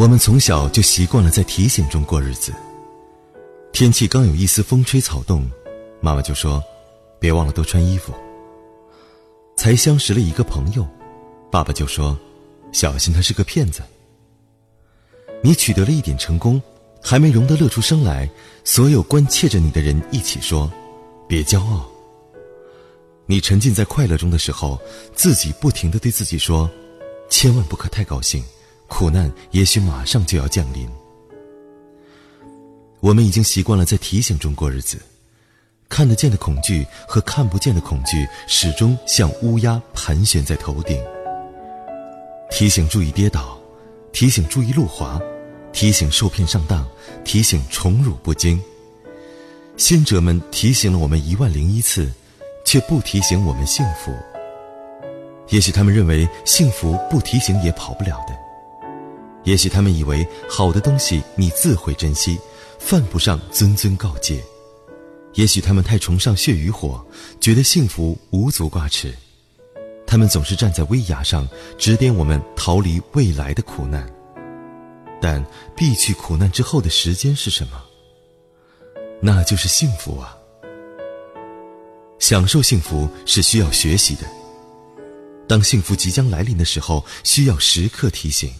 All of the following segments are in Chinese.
我们从小就习惯了在提醒中过日子。天气刚有一丝风吹草动，妈妈就说：“别忘了多穿衣服。”才相识了一个朋友，爸爸就说：“小心他是个骗子。”你取得了一点成功，还没容得乐出声来，所有关切着你的人一起说：“别骄傲。”你沉浸在快乐中的时候，自己不停的对自己说：“千万不可太高兴，苦难也许马上就要降临。”我们已经习惯了在提醒中过日子，看得见的恐惧和看不见的恐惧始终像乌鸦盘旋在头顶。提醒注意跌倒，提醒注意路滑，提醒受骗上当，提醒宠辱不惊。先哲们提醒了我们一万零一次，却不提醒我们幸福。也许他们认为幸福不提醒也跑不了的，也许他们以为好的东西你自会珍惜。犯不上谆谆告诫，也许他们太崇尚血与火，觉得幸福无足挂齿。他们总是站在危崖上，指点我们逃离未来的苦难。但避去苦难之后的时间是什么？那就是幸福啊！享受幸福是需要学习的。当幸福即将来临的时候，需要时刻提醒。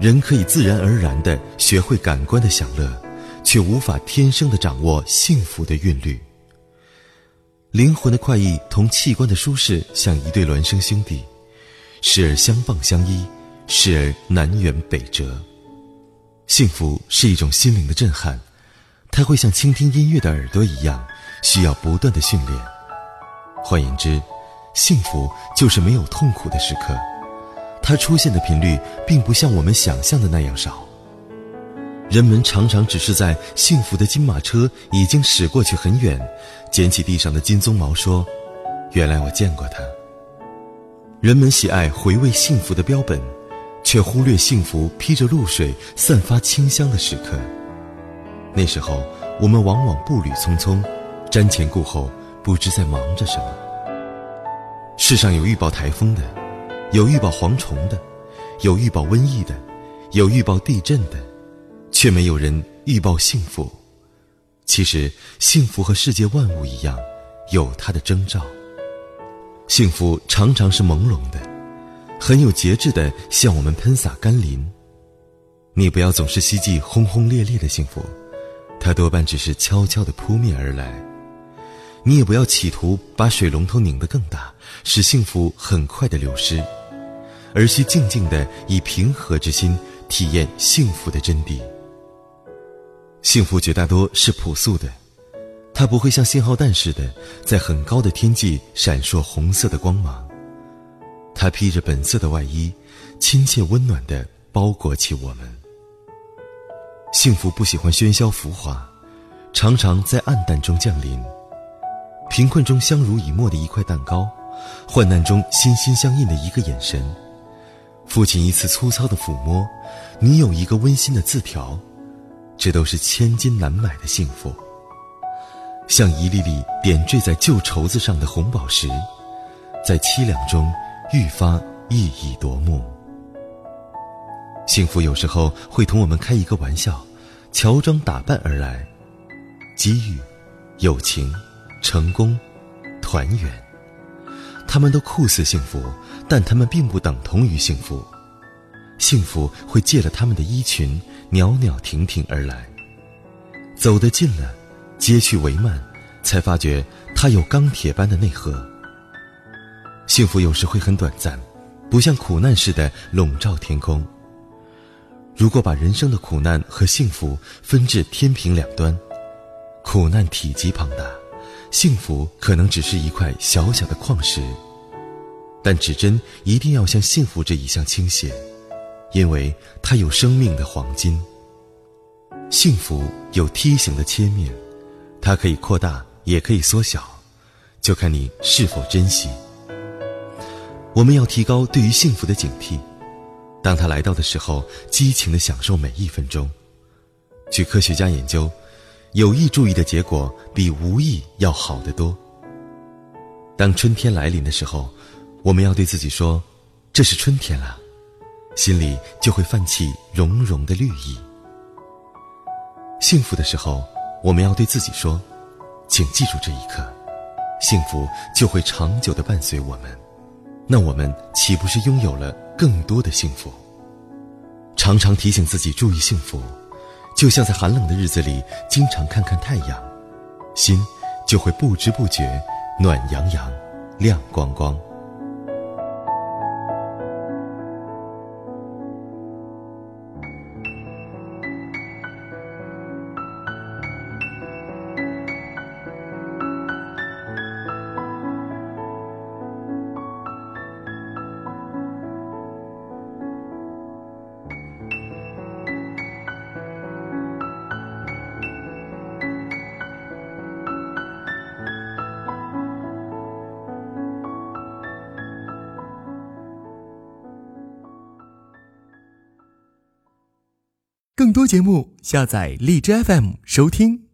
人可以自然而然地学会感官的享乐，却无法天生地掌握幸福的韵律。灵魂的快意同器官的舒适像一对孪生兄弟，时而相傍相依，时而南辕北辙。幸福是一种心灵的震撼，它会像倾听音乐的耳朵一样，需要不断的训练。换言之，幸福就是没有痛苦的时刻。它出现的频率并不像我们想象的那样少。人们常常只是在幸福的金马车已经驶过去很远，捡起地上的金鬃毛说：“原来我见过它。”人们喜爱回味幸福的标本，却忽略幸福披着露水、散发清香的时刻。那时候，我们往往步履匆匆，瞻前顾后，不知在忙着什么。世上有预报台风的。有预报蝗虫的，有预报瘟疫的，有预报地震的，却没有人预报幸福。其实，幸福和世界万物一样，有它的征兆。幸福常常是朦胧的，很有节制的向我们喷洒甘霖。你不要总是希冀轰轰烈烈的幸福，它多半只是悄悄的扑面而来。你也不要企图把水龙头拧得更大，使幸福很快的流失。而需静静的以平和之心体验幸福的真谛。幸福绝大多是朴素的，它不会像信号弹似的在很高的天际闪烁红色的光芒。它披着本色的外衣，亲切温暖的包裹起我们。幸福不喜欢喧嚣浮华，常常在暗淡中降临。贫困中相濡以沫的一块蛋糕，患难中心心相印的一个眼神。父亲一次粗糙的抚摸，你有一个温馨的字条，这都是千金难买的幸福。像一粒粒点缀在旧绸子上的红宝石，在凄凉中愈发熠熠夺目。幸福有时候会同我们开一个玩笑，乔装打扮而来，机遇、友情、成功、团圆，他们都酷似幸福。但他们并不等同于幸福，幸福会借了他们的衣裙，袅袅婷婷而来。走得近了，接去帷幔，才发觉它有钢铁般的内核。幸福有时会很短暂，不像苦难似的笼罩天空。如果把人生的苦难和幸福分至天平两端，苦难体积庞大，幸福可能只是一块小小的矿石。但指针一定要向幸福这一项倾斜，因为它有生命的黄金。幸福有梯形的切面，它可以扩大，也可以缩小，就看你是否珍惜。我们要提高对于幸福的警惕，当它来到的时候，激情的享受每一分钟。据科学家研究，有意注意的结果比无意要好得多。当春天来临的时候。我们要对自己说：“这是春天了。”心里就会泛起融融的绿意。幸福的时候，我们要对自己说：“请记住这一刻，幸福就会长久的伴随我们。”那我们岂不是拥有了更多的幸福？常常提醒自己注意幸福，就像在寒冷的日子里经常看看太阳，心就会不知不觉暖洋洋、亮光光。更多节目，下载荔枝 FM 收听。